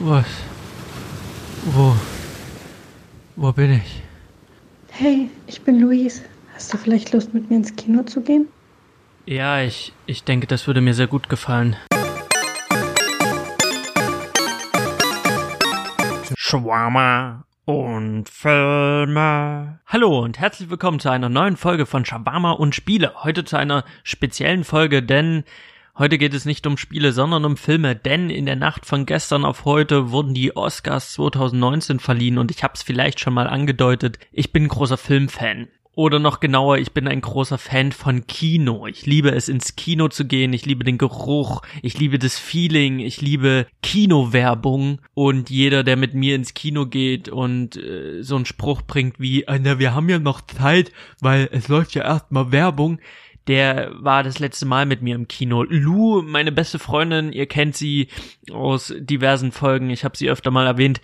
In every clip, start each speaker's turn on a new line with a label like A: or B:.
A: Was? Wo? Wo bin ich?
B: Hey, ich bin Luis. Hast du vielleicht Lust, mit mir ins Kino zu gehen?
A: Ja, ich, ich denke, das würde mir sehr gut gefallen. Shawarma und Filme. Hallo und herzlich willkommen zu einer neuen Folge von Shawarma und Spiele. Heute zu einer speziellen Folge, denn heute geht es nicht um Spiele, sondern um Filme, denn in der Nacht von gestern auf heute wurden die Oscars 2019 verliehen und ich habe es vielleicht schon mal angedeutet, ich bin großer Filmfan. Oder noch genauer, ich bin ein großer Fan von Kino. Ich liebe es, ins Kino zu gehen. Ich liebe den Geruch. Ich liebe das Feeling. Ich liebe Kinowerbung. Und jeder, der mit mir ins Kino geht und äh, so einen Spruch bringt wie, na, wir haben ja noch Zeit, weil es läuft ja erstmal Werbung der war das letzte Mal mit mir im Kino. Lou, meine beste Freundin, ihr kennt sie aus diversen Folgen, ich habe sie öfter mal erwähnt,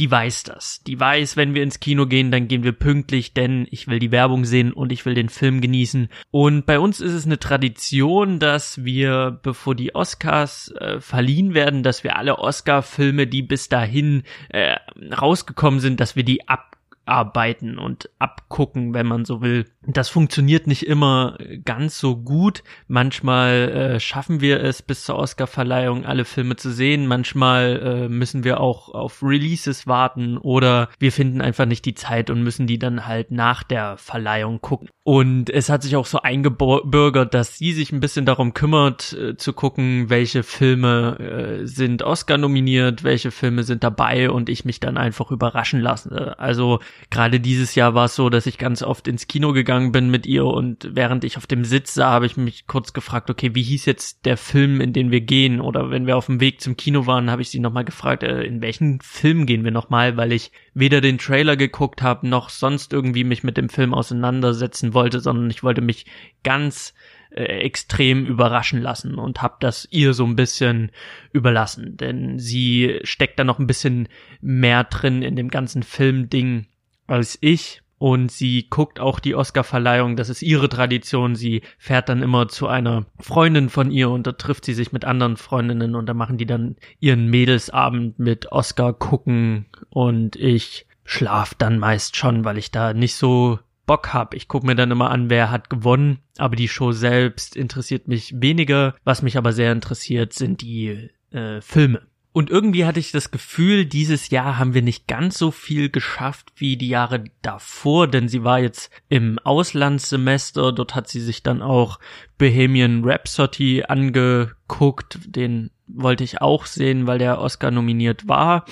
A: die weiß das. Die weiß, wenn wir ins Kino gehen, dann gehen wir pünktlich, denn ich will die Werbung sehen und ich will den Film genießen. Und bei uns ist es eine Tradition, dass wir, bevor die Oscars äh, verliehen werden, dass wir alle Oscar-Filme, die bis dahin äh, rausgekommen sind, dass wir die ab arbeiten und abgucken, wenn man so will. Das funktioniert nicht immer ganz so gut. Manchmal äh, schaffen wir es bis zur Oscarverleihung alle Filme zu sehen. Manchmal äh, müssen wir auch auf Releases warten oder wir finden einfach nicht die Zeit und müssen die dann halt nach der Verleihung gucken. Und es hat sich auch so eingebürgert, dass sie sich ein bisschen darum kümmert, äh, zu gucken, welche Filme äh, sind Oscar nominiert, welche Filme sind dabei und ich mich dann einfach überraschen lasse. Also gerade dieses Jahr war es so, dass ich ganz oft ins Kino gegangen bin mit ihr und während ich auf dem Sitz sah, habe ich mich kurz gefragt, okay, wie hieß jetzt der Film, in den wir gehen? Oder wenn wir auf dem Weg zum Kino waren, habe ich sie nochmal gefragt, äh, in welchen Film gehen wir nochmal, weil ich weder den Trailer geguckt habe, noch sonst irgendwie mich mit dem Film auseinandersetzen wollte, sondern ich wollte mich ganz äh, extrem überraschen lassen und habe das ihr so ein bisschen überlassen, denn sie steckt da noch ein bisschen mehr drin in dem ganzen Filmding als ich und sie guckt auch die Oscar-Verleihung, das ist ihre Tradition. Sie fährt dann immer zu einer Freundin von ihr und da trifft sie sich mit anderen Freundinnen und da machen die dann ihren Mädelsabend mit Oscar gucken und ich schlaf dann meist schon, weil ich da nicht so Bock hab. Ich gucke mir dann immer an, wer hat gewonnen, aber die Show selbst interessiert mich weniger. Was mich aber sehr interessiert, sind die äh, Filme. Und irgendwie hatte ich das Gefühl, dieses Jahr haben wir nicht ganz so viel geschafft wie die Jahre davor, denn sie war jetzt im Auslandssemester, dort hat sie sich dann auch Bohemian Rhapsody angeguckt, den wollte ich auch sehen, weil der Oscar nominiert war,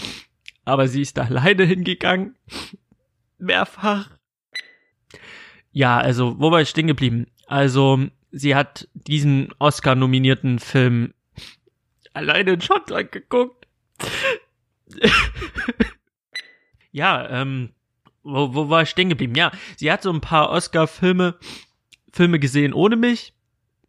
A: aber sie ist da alleine hingegangen, mehrfach. Ja, also, wo war ich stehen geblieben? Also, sie hat diesen Oscar-nominierten Film alleine in Schottland geguckt. ja, ähm, wo, wo war ich stehen geblieben? Ja, sie hat so ein paar Oscar-Filme Filme gesehen ohne mich.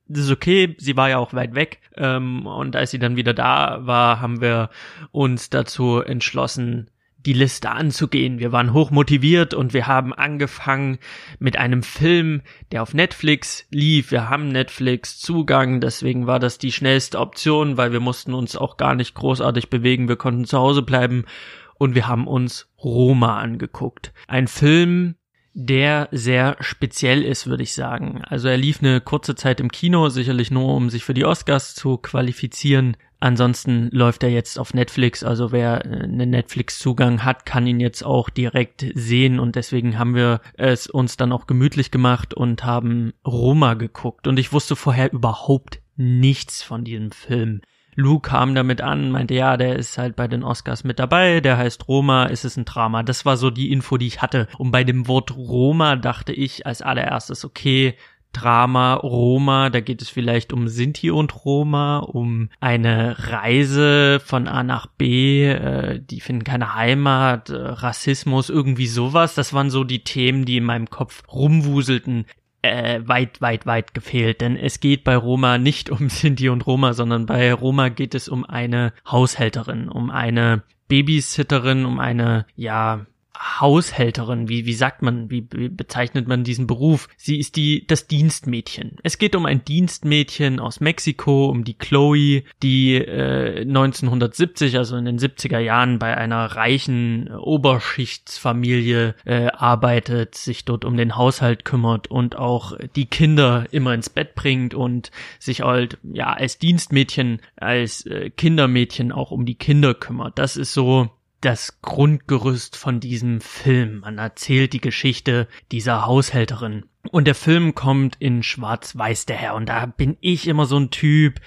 A: Das ist okay, sie war ja auch weit weg. Ähm, und als sie dann wieder da war, haben wir uns dazu entschlossen, die Liste anzugehen. Wir waren hoch motiviert und wir haben angefangen mit einem Film, der auf Netflix lief. Wir haben Netflix Zugang, deswegen war das die schnellste Option, weil wir mussten uns auch gar nicht großartig bewegen. Wir konnten zu Hause bleiben und wir haben uns Roma angeguckt. Ein Film, der sehr speziell ist, würde ich sagen. Also er lief eine kurze Zeit im Kino, sicherlich nur, um sich für die Oscars zu qualifizieren. Ansonsten läuft er jetzt auf Netflix, also wer äh, einen Netflix-Zugang hat, kann ihn jetzt auch direkt sehen und deswegen haben wir es uns dann auch gemütlich gemacht und haben Roma geguckt und ich wusste vorher überhaupt nichts von diesem Film. Lou kam damit an, meinte, ja, der ist halt bei den Oscars mit dabei, der heißt Roma, ist es ein Drama. Das war so die Info, die ich hatte. Und bei dem Wort Roma dachte ich als allererstes, okay, Drama Roma, da geht es vielleicht um Sinti und Roma, um eine Reise von A nach B, äh, die finden keine Heimat, äh, Rassismus, irgendwie sowas. Das waren so die Themen, die in meinem Kopf rumwuselten äh, weit, weit, weit gefehlt. Denn es geht bei Roma nicht um Sinti und Roma, sondern bei Roma geht es um eine Haushälterin, um eine Babysitterin, um eine, ja, Haushälterin, wie, wie sagt man, wie, wie bezeichnet man diesen Beruf? Sie ist die, das Dienstmädchen. Es geht um ein Dienstmädchen aus Mexiko, um die Chloe, die äh, 1970, also in den 70er Jahren bei einer reichen Oberschichtsfamilie äh, arbeitet, sich dort um den Haushalt kümmert und auch die Kinder immer ins Bett bringt und sich halt, ja, als Dienstmädchen, als äh, Kindermädchen auch um die Kinder kümmert. Das ist so das Grundgerüst von diesem Film. Man erzählt die Geschichte dieser Haushälterin. Und der Film kommt in Schwarz-Weiß daher. Und da bin ich immer so ein Typ.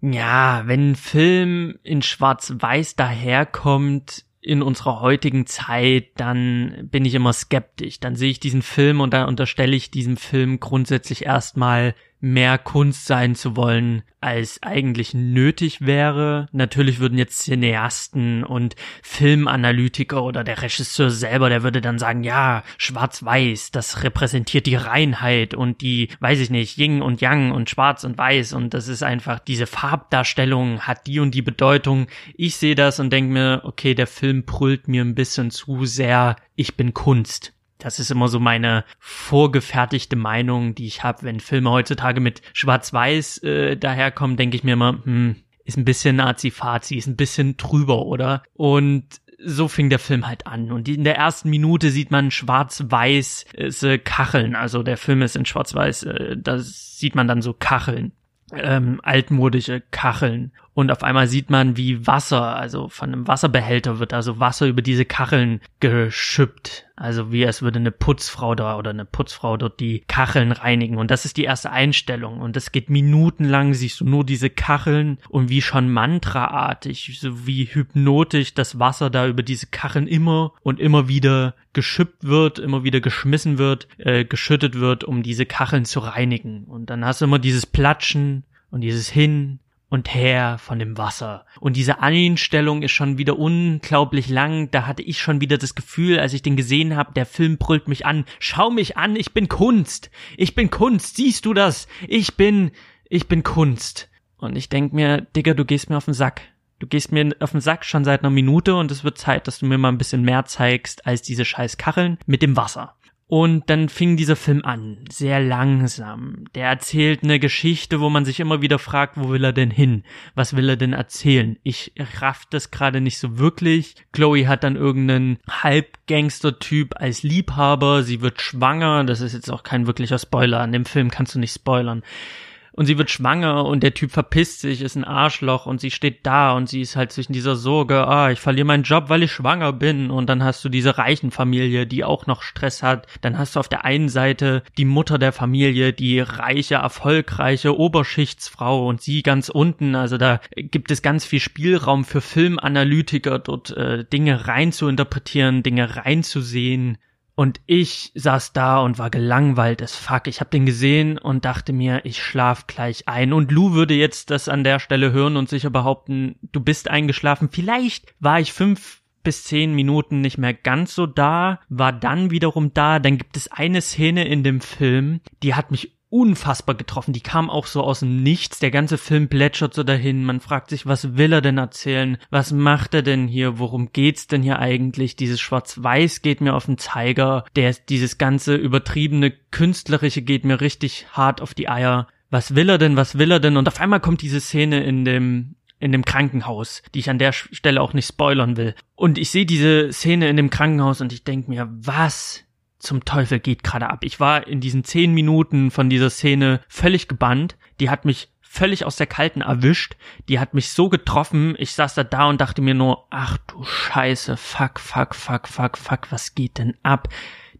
A: Ja, wenn ein Film in Schwarz-Weiß daherkommt, in unserer heutigen Zeit, dann bin ich immer skeptisch. Dann sehe ich diesen Film und dann unterstelle ich diesem Film grundsätzlich erstmal mehr Kunst sein zu wollen, als eigentlich nötig wäre. Natürlich würden jetzt Cineasten und Filmanalytiker oder der Regisseur selber, der würde dann sagen, ja, schwarz-weiß, das repräsentiert die Reinheit und die, weiß ich nicht, Yin und Yang und schwarz und weiß und das ist einfach, diese Farbdarstellung hat die und die Bedeutung. Ich sehe das und denke mir, okay, der Film brüllt mir ein bisschen zu sehr, ich bin Kunst. Das ist immer so meine vorgefertigte Meinung, die ich habe, wenn Filme heutzutage mit Schwarz-Weiß äh, daherkommen, denke ich mir immer, hm, ist ein bisschen Nazi-Fazi, ist ein bisschen trüber, oder? Und so fing der Film halt an. Und in der ersten Minute sieht man schwarz-weiß äh, Kacheln. Also der Film ist in schwarz-weiß, äh, da sieht man dann so Kacheln. Ähm, altmodische Kacheln. Und auf einmal sieht man, wie Wasser, also von einem Wasserbehälter wird also Wasser über diese Kacheln geschüppt. Also wie es würde eine Putzfrau da oder eine Putzfrau dort die Kacheln reinigen. Und das ist die erste Einstellung. Und das geht minutenlang, siehst du nur diese Kacheln und wie schon mantraartig, so wie hypnotisch das Wasser da über diese Kacheln immer und immer wieder geschüppt wird, immer wieder geschmissen wird, äh, geschüttet wird, um diese Kacheln zu reinigen. Und dann hast du immer dieses Platschen und dieses Hin und her von dem Wasser. Und diese Einstellung ist schon wieder unglaublich lang. Da hatte ich schon wieder das Gefühl, als ich den gesehen habe, der Film brüllt mich an. Schau mich an, ich bin Kunst. Ich bin Kunst. Siehst du das? Ich bin, ich bin Kunst. Und ich denk mir, Digga, du gehst mir auf den Sack. Du gehst mir auf den Sack schon seit einer Minute und es wird Zeit, dass du mir mal ein bisschen mehr zeigst als diese scheiß Kacheln mit dem Wasser. Und dann fing dieser Film an, sehr langsam. Der erzählt eine Geschichte, wo man sich immer wieder fragt, wo will er denn hin? Was will er denn erzählen? Ich raff das gerade nicht so wirklich. Chloe hat dann irgendeinen Halbgangster-Typ als Liebhaber. Sie wird schwanger. Das ist jetzt auch kein wirklicher Spoiler. An dem Film kannst du nicht spoilern und sie wird schwanger und der Typ verpisst sich, ist ein Arschloch und sie steht da und sie ist halt zwischen dieser Sorge, ah, ich verliere meinen Job, weil ich schwanger bin. Und dann hast du diese reichen Familie, die auch noch Stress hat, dann hast du auf der einen Seite die Mutter der Familie, die reiche, erfolgreiche Oberschichtsfrau und sie ganz unten, also da gibt es ganz viel Spielraum für Filmanalytiker, dort äh, Dinge rein zu interpretieren, Dinge reinzusehen und ich saß da und war gelangweilt as fuck. Ich hab den gesehen und dachte mir, ich schlaf gleich ein. Und Lou würde jetzt das an der Stelle hören und sicher behaupten, du bist eingeschlafen. Vielleicht war ich fünf bis zehn Minuten nicht mehr ganz so da, war dann wiederum da. Dann gibt es eine Szene in dem Film, die hat mich unfassbar getroffen. Die kam auch so aus dem Nichts. Der ganze Film plätschert so dahin. Man fragt sich, was will er denn erzählen? Was macht er denn hier? Worum geht's denn hier eigentlich? Dieses Schwarz-Weiß geht mir auf den Zeiger. Der, dieses ganze übertriebene Künstlerische geht mir richtig hart auf die Eier. Was will er denn? Was will er denn? Und auf einmal kommt diese Szene in dem in dem Krankenhaus, die ich an der Stelle auch nicht spoilern will. Und ich sehe diese Szene in dem Krankenhaus und ich denke mir, was zum Teufel geht gerade ab? Ich war in diesen zehn Minuten von dieser Szene völlig gebannt. Die hat mich völlig aus der Kalten erwischt. Die hat mich so getroffen. Ich saß da da und dachte mir nur, ach du Scheiße, fuck, fuck, fuck, fuck, fuck, was geht denn ab?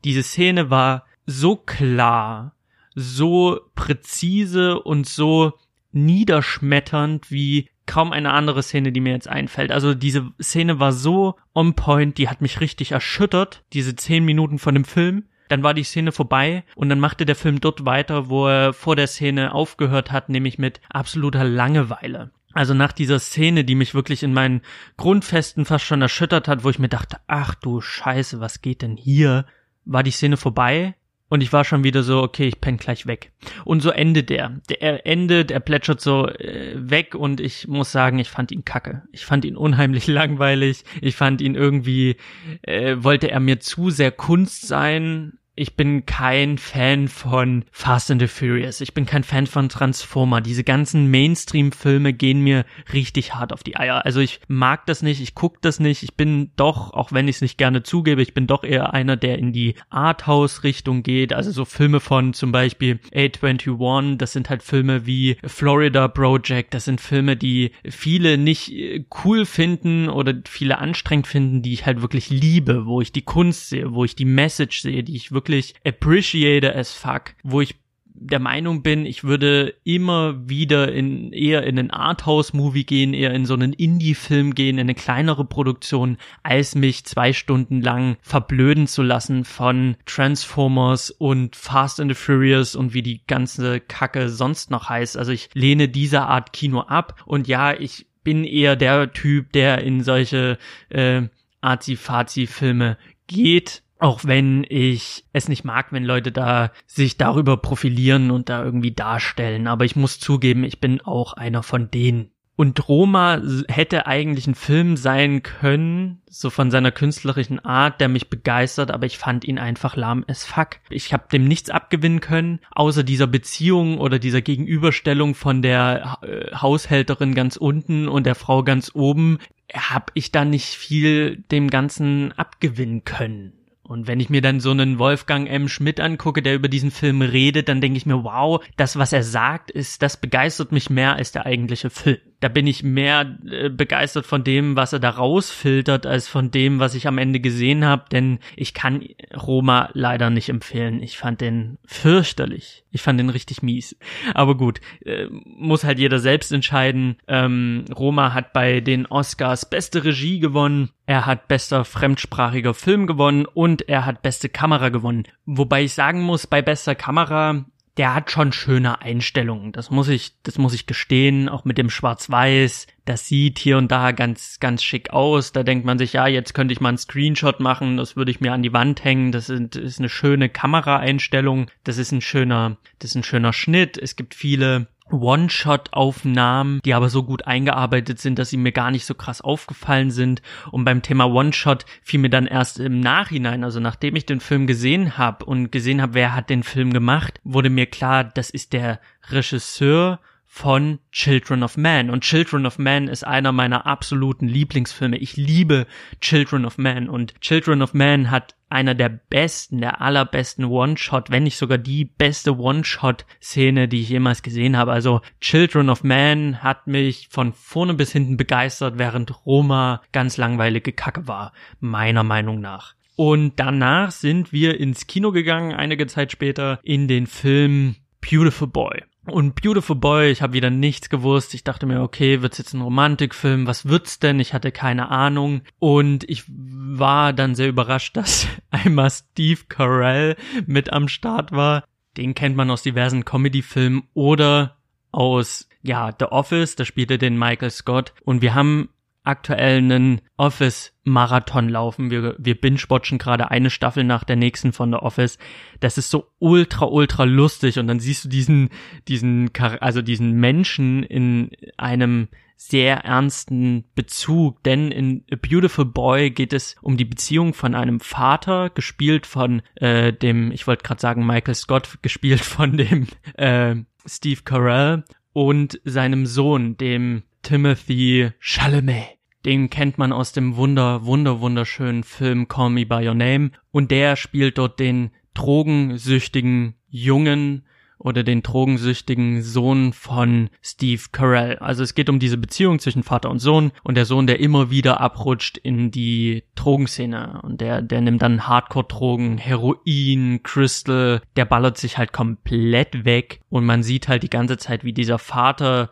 A: Diese Szene war so klar, so präzise und so niederschmetternd wie kaum eine andere Szene, die mir jetzt einfällt. Also diese Szene war so on point, die hat mich richtig erschüttert, diese zehn Minuten von dem Film. Dann war die Szene vorbei und dann machte der Film dort weiter, wo er vor der Szene aufgehört hat, nämlich mit absoluter Langeweile. Also nach dieser Szene, die mich wirklich in meinen Grundfesten fast schon erschüttert hat, wo ich mir dachte, ach du Scheiße, was geht denn hier? War die Szene vorbei und ich war schon wieder so, okay, ich penn gleich weg. Und so endet der. Der endet, er plätschert so äh, weg und ich muss sagen, ich fand ihn kacke. Ich fand ihn unheimlich langweilig. Ich fand ihn irgendwie, äh, wollte er mir zu sehr Kunst sein ich bin kein Fan von Fast and the Furious. Ich bin kein Fan von Transformer. Diese ganzen Mainstream-Filme gehen mir richtig hart auf die Eier. Also ich mag das nicht, ich guck das nicht. Ich bin doch, auch wenn ich es nicht gerne zugebe, ich bin doch eher einer, der in die Arthouse-Richtung geht. Also so Filme von zum Beispiel A21, das sind halt Filme wie Florida Project. Das sind Filme, die viele nicht äh, cool finden oder viele anstrengend finden, die ich halt wirklich liebe, wo ich die Kunst sehe, wo ich die Message sehe, die ich wirklich wirklich appreciate as fuck, wo ich der Meinung bin, ich würde immer wieder in eher in einen Arthouse-Movie gehen, eher in so einen Indie-Film gehen, in eine kleinere Produktion, als mich zwei Stunden lang verblöden zu lassen von Transformers und Fast and the Furious und wie die ganze Kacke sonst noch heißt. Also ich lehne diese Art Kino ab und ja, ich bin eher der Typ, der in solche äh, Azi-Fazi-Filme geht auch wenn ich es nicht mag, wenn Leute da sich darüber profilieren und da irgendwie darstellen. Aber ich muss zugeben, ich bin auch einer von denen. Und Roma hätte eigentlich ein Film sein können, so von seiner künstlerischen Art, der mich begeistert, aber ich fand ihn einfach lahm as fuck. Ich habe dem nichts abgewinnen können, außer dieser Beziehung oder dieser Gegenüberstellung von der äh, Haushälterin ganz unten und der Frau ganz oben, habe ich da nicht viel dem Ganzen abgewinnen können. Und wenn ich mir dann so einen Wolfgang M. Schmidt angucke, der über diesen Film redet, dann denke ich mir, wow, das, was er sagt, ist, das begeistert mich mehr als der eigentliche Film da bin ich mehr äh, begeistert von dem, was er da rausfiltert, als von dem, was ich am Ende gesehen habe, denn ich kann Roma leider nicht empfehlen. Ich fand den fürchterlich. Ich fand den richtig mies. Aber gut, äh, muss halt jeder selbst entscheiden. Ähm, Roma hat bei den Oscars beste Regie gewonnen, er hat bester fremdsprachiger Film gewonnen und er hat beste Kamera gewonnen. Wobei ich sagen muss, bei bester Kamera der hat schon schöne Einstellungen. Das muss ich, das muss ich gestehen, auch mit dem Schwarz-Weiß. Das sieht hier und da ganz, ganz schick aus. Da denkt man sich, ja, jetzt könnte ich mal einen Screenshot machen, das würde ich mir an die Wand hängen. Das ist, ist eine schöne Kameraeinstellung. Das ist ein schöner, das ist ein schöner Schnitt. Es gibt viele One-Shot-Aufnahmen, die aber so gut eingearbeitet sind, dass sie mir gar nicht so krass aufgefallen sind. Und beim Thema One-Shot fiel mir dann erst im Nachhinein, also nachdem ich den Film gesehen habe und gesehen habe, wer hat den Film gemacht, wurde mir klar, das ist der Regisseur von Children of Man. Und Children of Man ist einer meiner absoluten Lieblingsfilme. Ich liebe Children of Man. Und Children of Man hat einer der besten, der allerbesten One-Shot, wenn nicht sogar die beste One-Shot-Szene, die ich jemals gesehen habe. Also Children of Man hat mich von vorne bis hinten begeistert, während Roma ganz langweilige Kacke war, meiner Meinung nach. Und danach sind wir ins Kino gegangen, einige Zeit später, in den Film Beautiful Boy. Und Beautiful Boy, ich habe wieder nichts gewusst. Ich dachte mir, okay, wird's jetzt ein Romantikfilm? Was wird's denn? Ich hatte keine Ahnung. Und ich war dann sehr überrascht, dass einmal Steve Carell mit am Start war. Den kennt man aus diversen Comedy-Filmen oder aus, ja, The Office, da spielte den Michael Scott. Und wir haben aktuell einen Office-Marathon laufen. Wir, wir binge-watchen gerade eine Staffel nach der nächsten von The Office. Das ist so ultra, ultra lustig. Und dann siehst du diesen, diesen, also diesen Menschen in einem sehr ernsten Bezug, denn in A Beautiful Boy geht es um die Beziehung von einem Vater, gespielt von äh, dem, ich wollte gerade sagen Michael Scott, gespielt von dem äh, Steve Carell und seinem Sohn, dem Timothy Chalamet. Den kennt man aus dem wunder, wunder, wunderschönen Film Call Me By Your Name. Und der spielt dort den drogensüchtigen Jungen oder den drogensüchtigen Sohn von Steve Carell. Also es geht um diese Beziehung zwischen Vater und Sohn und der Sohn, der immer wieder abrutscht in die Drogenszene und der, der nimmt dann Hardcore-Drogen, Heroin, Crystal, der ballert sich halt komplett weg und man sieht halt die ganze Zeit, wie dieser Vater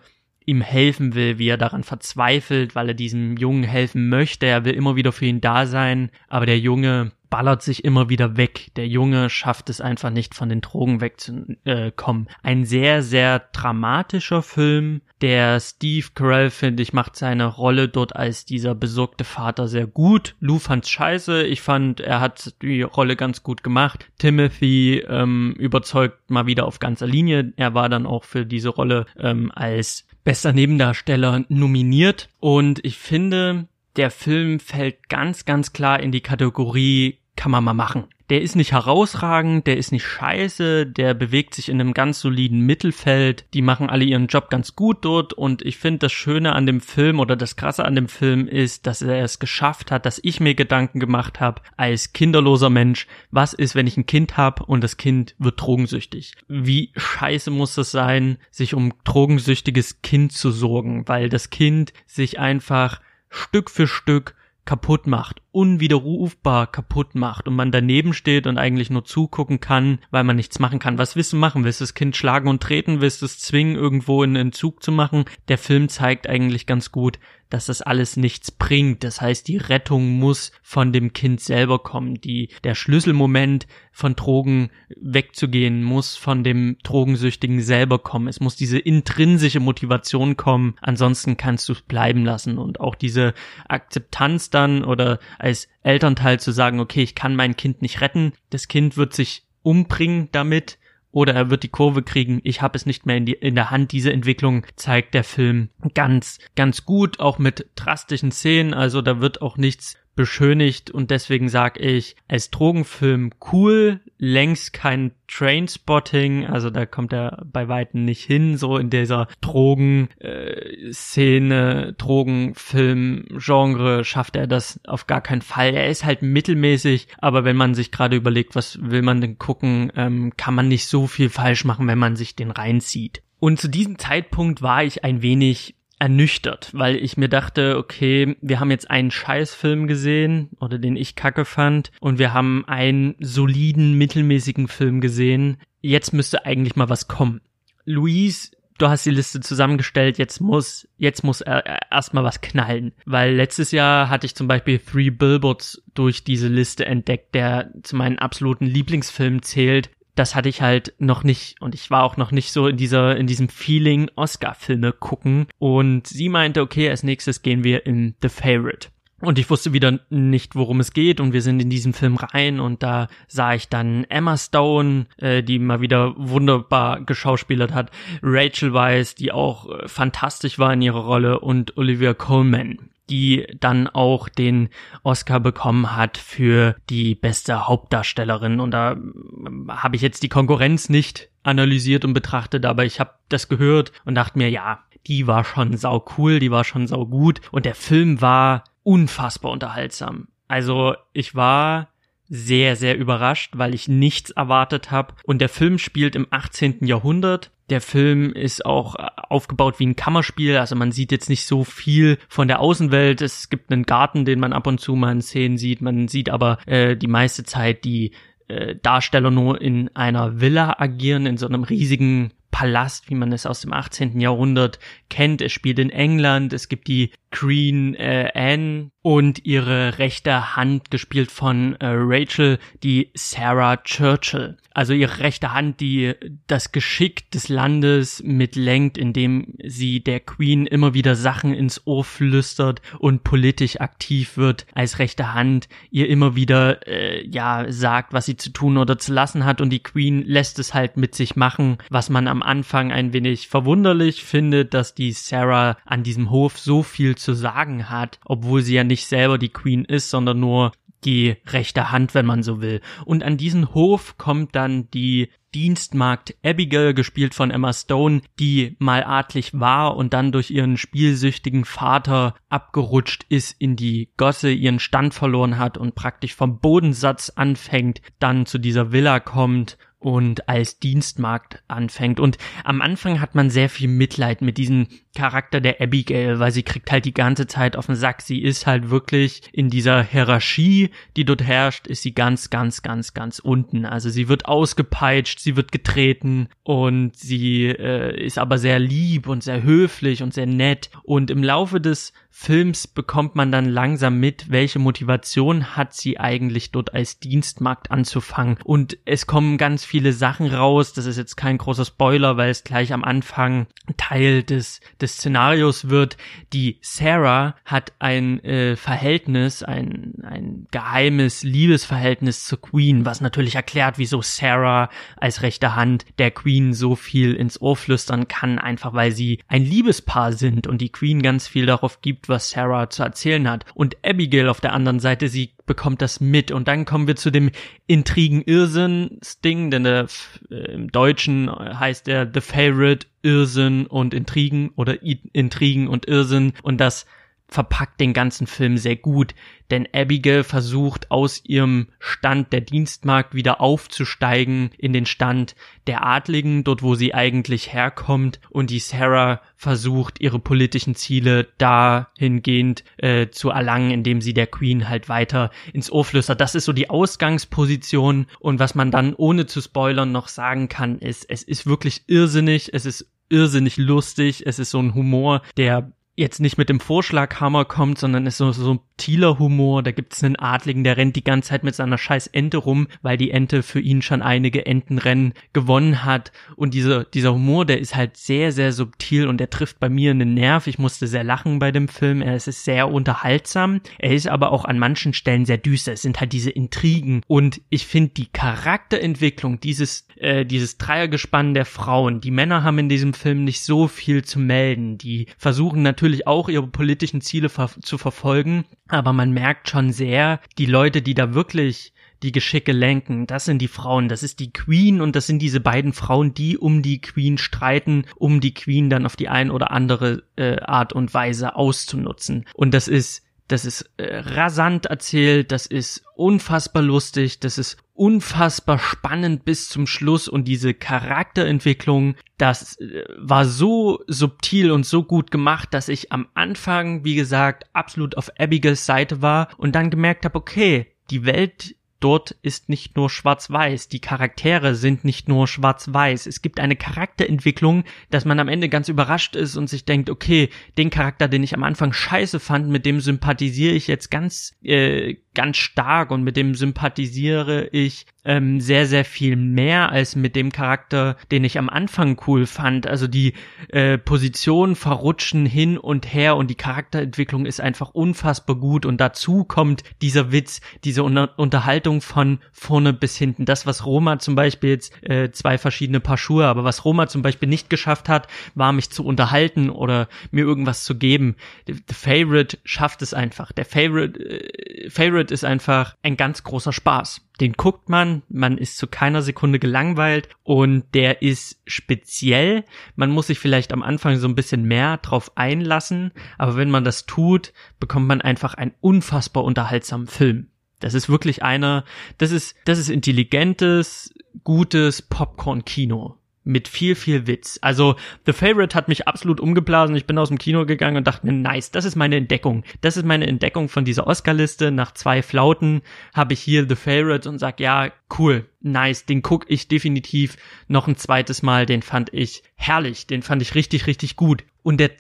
A: ihm helfen will, wie er daran verzweifelt, weil er diesem Jungen helfen möchte. Er will immer wieder für ihn da sein, aber der Junge ballert sich immer wieder weg. Der Junge schafft es einfach nicht, von den Drogen wegzukommen. Ein sehr, sehr dramatischer Film. Der Steve Carell, finde ich, macht seine Rolle dort als dieser besorgte Vater sehr gut. Lou fand's scheiße. Ich fand, er hat die Rolle ganz gut gemacht. Timothy ähm, überzeugt mal wieder auf ganzer Linie. Er war dann auch für diese Rolle ähm, als bester Nebendarsteller nominiert. Und ich finde, der Film fällt ganz, ganz klar in die Kategorie kann man mal machen. Der ist nicht herausragend, der ist nicht scheiße, der bewegt sich in einem ganz soliden Mittelfeld. Die machen alle ihren Job ganz gut dort und ich finde das Schöne an dem Film oder das Krasse an dem Film ist, dass er es geschafft hat, dass ich mir Gedanken gemacht habe als kinderloser Mensch, was ist, wenn ich ein Kind habe und das Kind wird drogensüchtig? Wie scheiße muss das sein, sich um drogensüchtiges Kind zu sorgen, weil das Kind sich einfach Stück für Stück kaputt macht, unwiderrufbar kaputt macht und man daneben steht und eigentlich nur zugucken kann, weil man nichts machen kann. Was willst du machen? Willst du das Kind schlagen und treten? Willst du es zwingen, irgendwo in den Zug zu machen? Der Film zeigt eigentlich ganz gut, dass das alles nichts bringt. Das heißt, die Rettung muss von dem Kind selber kommen. Die, der Schlüsselmoment von Drogen wegzugehen muss von dem Drogensüchtigen selber kommen. Es muss diese intrinsische Motivation kommen. Ansonsten kannst du es bleiben lassen. Und auch diese Akzeptanz dann oder als Elternteil zu sagen, okay, ich kann mein Kind nicht retten. Das Kind wird sich umbringen damit oder er wird die Kurve kriegen. Ich habe es nicht mehr in, die, in der Hand. Diese Entwicklung zeigt der Film ganz, ganz gut, auch mit drastischen Szenen. Also da wird auch nichts beschönigt und deswegen sag ich, als Drogenfilm cool, längst kein Trainspotting, also da kommt er bei weitem nicht hin, so in dieser Drogenszene, äh, Drogenfilm-Genre schafft er das auf gar keinen Fall. Er ist halt mittelmäßig, aber wenn man sich gerade überlegt, was will man denn gucken, ähm, kann man nicht so viel falsch machen, wenn man sich den reinzieht. Und zu diesem Zeitpunkt war ich ein wenig ernüchtert, weil ich mir dachte, okay, wir haben jetzt einen Scheißfilm gesehen oder den ich kacke fand und wir haben einen soliden, mittelmäßigen Film gesehen. Jetzt müsste eigentlich mal was kommen. Luis, du hast die Liste zusammengestellt, jetzt muss, jetzt muss erstmal was knallen. Weil letztes Jahr hatte ich zum Beispiel Three Billboards durch diese Liste entdeckt, der zu meinen absoluten Lieblingsfilmen zählt das hatte ich halt noch nicht und ich war auch noch nicht so in dieser in diesem Feeling Oscar-Filme gucken. Und sie meinte, okay, als nächstes gehen wir in The Favorite. Und ich wusste wieder nicht, worum es geht. Und wir sind in diesen Film rein und da sah ich dann Emma Stone, äh, die mal wieder wunderbar geschauspielert hat, Rachel Weisz, die auch äh, fantastisch war in ihrer Rolle und Olivia Colman die dann auch den Oscar bekommen hat für die beste Hauptdarstellerin. Und da ähm, habe ich jetzt die Konkurrenz nicht analysiert und betrachtet, aber ich habe das gehört und dachte mir, ja, die war schon sau cool, die war schon sau gut und der Film war unfassbar unterhaltsam. Also ich war sehr, sehr überrascht, weil ich nichts erwartet habe. Und der Film spielt im 18. Jahrhundert der Film ist auch äh, aufgebaut wie ein Kammerspiel, also man sieht jetzt nicht so viel von der Außenwelt. Es gibt einen Garten, den man ab und zu mal in Szenen sieht. Man sieht aber äh, die meiste Zeit die äh, Darsteller nur in einer Villa agieren, in so einem riesigen Palast, wie man es aus dem 18. Jahrhundert kennt. Es spielt in England, es gibt die Queen äh, Anne und ihre rechte Hand gespielt von äh, Rachel, die Sarah Churchill. Also ihre rechte Hand, die das Geschick des Landes mitlenkt, indem sie der Queen immer wieder Sachen ins Ohr flüstert und politisch aktiv wird als rechte Hand, ihr immer wieder äh, ja sagt, was sie zu tun oder zu lassen hat und die Queen lässt es halt mit sich machen, was man am Anfang ein wenig verwunderlich findet, dass die Sarah an diesem Hof so viel zu sagen hat, obwohl sie ja nicht selber die Queen ist, sondern nur die rechte Hand, wenn man so will. Und an diesen Hof kommt dann die Dienstmagd Abigail, gespielt von Emma Stone, die mal adlig war und dann durch ihren spielsüchtigen Vater abgerutscht ist in die Gosse, ihren Stand verloren hat und praktisch vom Bodensatz anfängt, dann zu dieser Villa kommt und als Dienstmarkt anfängt. Und am Anfang hat man sehr viel Mitleid mit diesen Charakter der Abigail, weil sie kriegt halt die ganze Zeit auf den Sack. Sie ist halt wirklich in dieser Hierarchie, die dort herrscht, ist sie ganz, ganz, ganz, ganz unten. Also sie wird ausgepeitscht, sie wird getreten und sie äh, ist aber sehr lieb und sehr höflich und sehr nett. Und im Laufe des Films bekommt man dann langsam mit, welche Motivation hat sie eigentlich dort als Dienstmarkt anzufangen. Und es kommen ganz viele Sachen raus. Das ist jetzt kein großer Spoiler, weil es gleich am Anfang Teil des, des Szenarios wird. Die Sarah hat ein äh, Verhältnis, ein, ein geheimes Liebesverhältnis zur Queen, was natürlich erklärt, wieso Sarah als rechte Hand der Queen so viel ins Ohr flüstern kann, einfach weil sie ein Liebespaar sind und die Queen ganz viel darauf gibt, was Sarah zu erzählen hat. Und Abigail auf der anderen Seite, sie bekommt das mit. Und dann kommen wir zu dem Intrigen-Irrsinn-Ding, denn der, äh, im Deutschen heißt er The Favorite, Irrsinn und Intrigen oder Intrigen und Irrsinn. Und das verpackt den ganzen Film sehr gut, denn Abigail versucht aus ihrem Stand der Dienstmarkt wieder aufzusteigen in den Stand der Adligen, dort wo sie eigentlich herkommt, und die Sarah versucht ihre politischen Ziele dahingehend äh, zu erlangen, indem sie der Queen halt weiter ins Ohr flüstert. Das ist so die Ausgangsposition und was man dann ohne zu spoilern noch sagen kann, ist, es ist wirklich irrsinnig, es ist irrsinnig lustig, es ist so ein Humor, der jetzt nicht mit dem Vorschlaghammer kommt, sondern ist so, so subtiler Humor. Da gibt's einen Adligen, der rennt die ganze Zeit mit seiner scheiß Ente rum, weil die Ente für ihn schon einige Entenrennen gewonnen hat. Und dieser, dieser Humor, der ist halt sehr, sehr subtil und der trifft bei mir einen Nerv. Ich musste sehr lachen bei dem Film. Er ist sehr unterhaltsam. Er ist aber auch an manchen Stellen sehr düster. Es sind halt diese Intrigen. Und ich finde die Charakterentwicklung dieses, äh, dieses Dreiergespann der Frauen, die Männer haben in diesem Film nicht so viel zu melden. Die versuchen natürlich natürlich auch ihre politischen Ziele ver zu verfolgen, aber man merkt schon sehr, die Leute, die da wirklich die Geschicke lenken, das sind die Frauen, das ist die Queen und das sind diese beiden Frauen, die um die Queen streiten, um die Queen dann auf die ein oder andere äh, Art und Weise auszunutzen. Und das ist das ist äh, rasant erzählt, das ist unfassbar lustig, das ist unfassbar spannend bis zum Schluss und diese Charakterentwicklung, das äh, war so subtil und so gut gemacht, dass ich am Anfang, wie gesagt, absolut auf Abigails Seite war und dann gemerkt habe, okay, die Welt dort ist nicht nur schwarz-weiß, die Charaktere sind nicht nur schwarz-weiß. Es gibt eine Charakterentwicklung, dass man am Ende ganz überrascht ist und sich denkt, okay, den Charakter, den ich am Anfang scheiße fand, mit dem sympathisiere ich jetzt ganz, äh, ganz stark und mit dem sympathisiere ich ähm, sehr, sehr viel mehr als mit dem Charakter, den ich am Anfang cool fand. Also die äh, Positionen verrutschen hin und her und die Charakterentwicklung ist einfach unfassbar gut und dazu kommt dieser Witz, diese Unter Unterhaltung von vorne bis hinten. Das, was Roma zum Beispiel jetzt äh, zwei verschiedene Paar Schuhe, aber was Roma zum Beispiel nicht geschafft hat, war mich zu unterhalten oder mir irgendwas zu geben. The, The Favorite schafft es einfach. Der Favorite, äh, Favorite ist einfach ein ganz großer Spaß den guckt man, man ist zu keiner Sekunde gelangweilt und der ist speziell. Man muss sich vielleicht am Anfang so ein bisschen mehr drauf einlassen, aber wenn man das tut, bekommt man einfach einen unfassbar unterhaltsamen Film. Das ist wirklich einer, das ist, das ist intelligentes, gutes Popcorn-Kino mit viel, viel Witz. Also The Favorite hat mich absolut umgeblasen. Ich bin aus dem Kino gegangen und dachte mir, nice, das ist meine Entdeckung. Das ist meine Entdeckung von dieser Oscar-Liste. Nach zwei Flauten habe ich hier The Favorite und sag, ja, cool, nice, den guck ich definitiv noch ein zweites Mal. Den fand ich herrlich, den fand ich richtig, richtig gut. Und der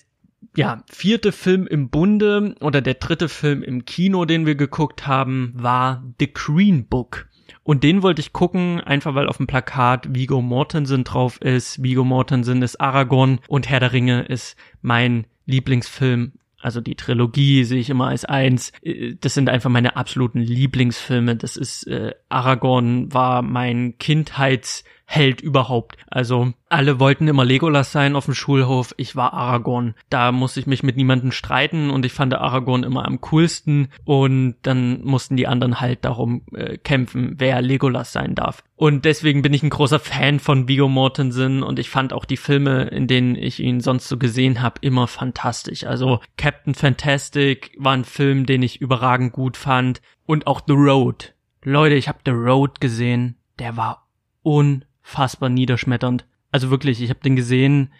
A: ja, vierte Film im Bunde oder der dritte Film im Kino, den wir geguckt haben, war The Green Book. Und den wollte ich gucken, einfach weil auf dem Plakat Vigo Mortensen drauf ist. Vigo Mortensen ist Aragorn und Herr der Ringe ist mein Lieblingsfilm. Also die Trilogie sehe ich immer als eins. Äh, das sind einfach meine absoluten Lieblingsfilme. Das ist äh, Aragorn war mein Kindheits Held überhaupt. Also alle wollten immer Legolas sein auf dem Schulhof. Ich war Aragorn. Da musste ich mich mit niemandem streiten und ich fand Aragorn immer am coolsten. Und dann mussten die anderen halt darum äh, kämpfen, wer Legolas sein darf. Und deswegen bin ich ein großer Fan von Viggo Mortensen und ich fand auch die Filme, in denen ich ihn sonst so gesehen habe, immer fantastisch. Also Captain Fantastic war ein Film, den ich überragend gut fand. Und auch The Road. Leute, ich habe The Road gesehen. Der war un unfassbar niederschmetternd. Also wirklich, ich habe den gesehen,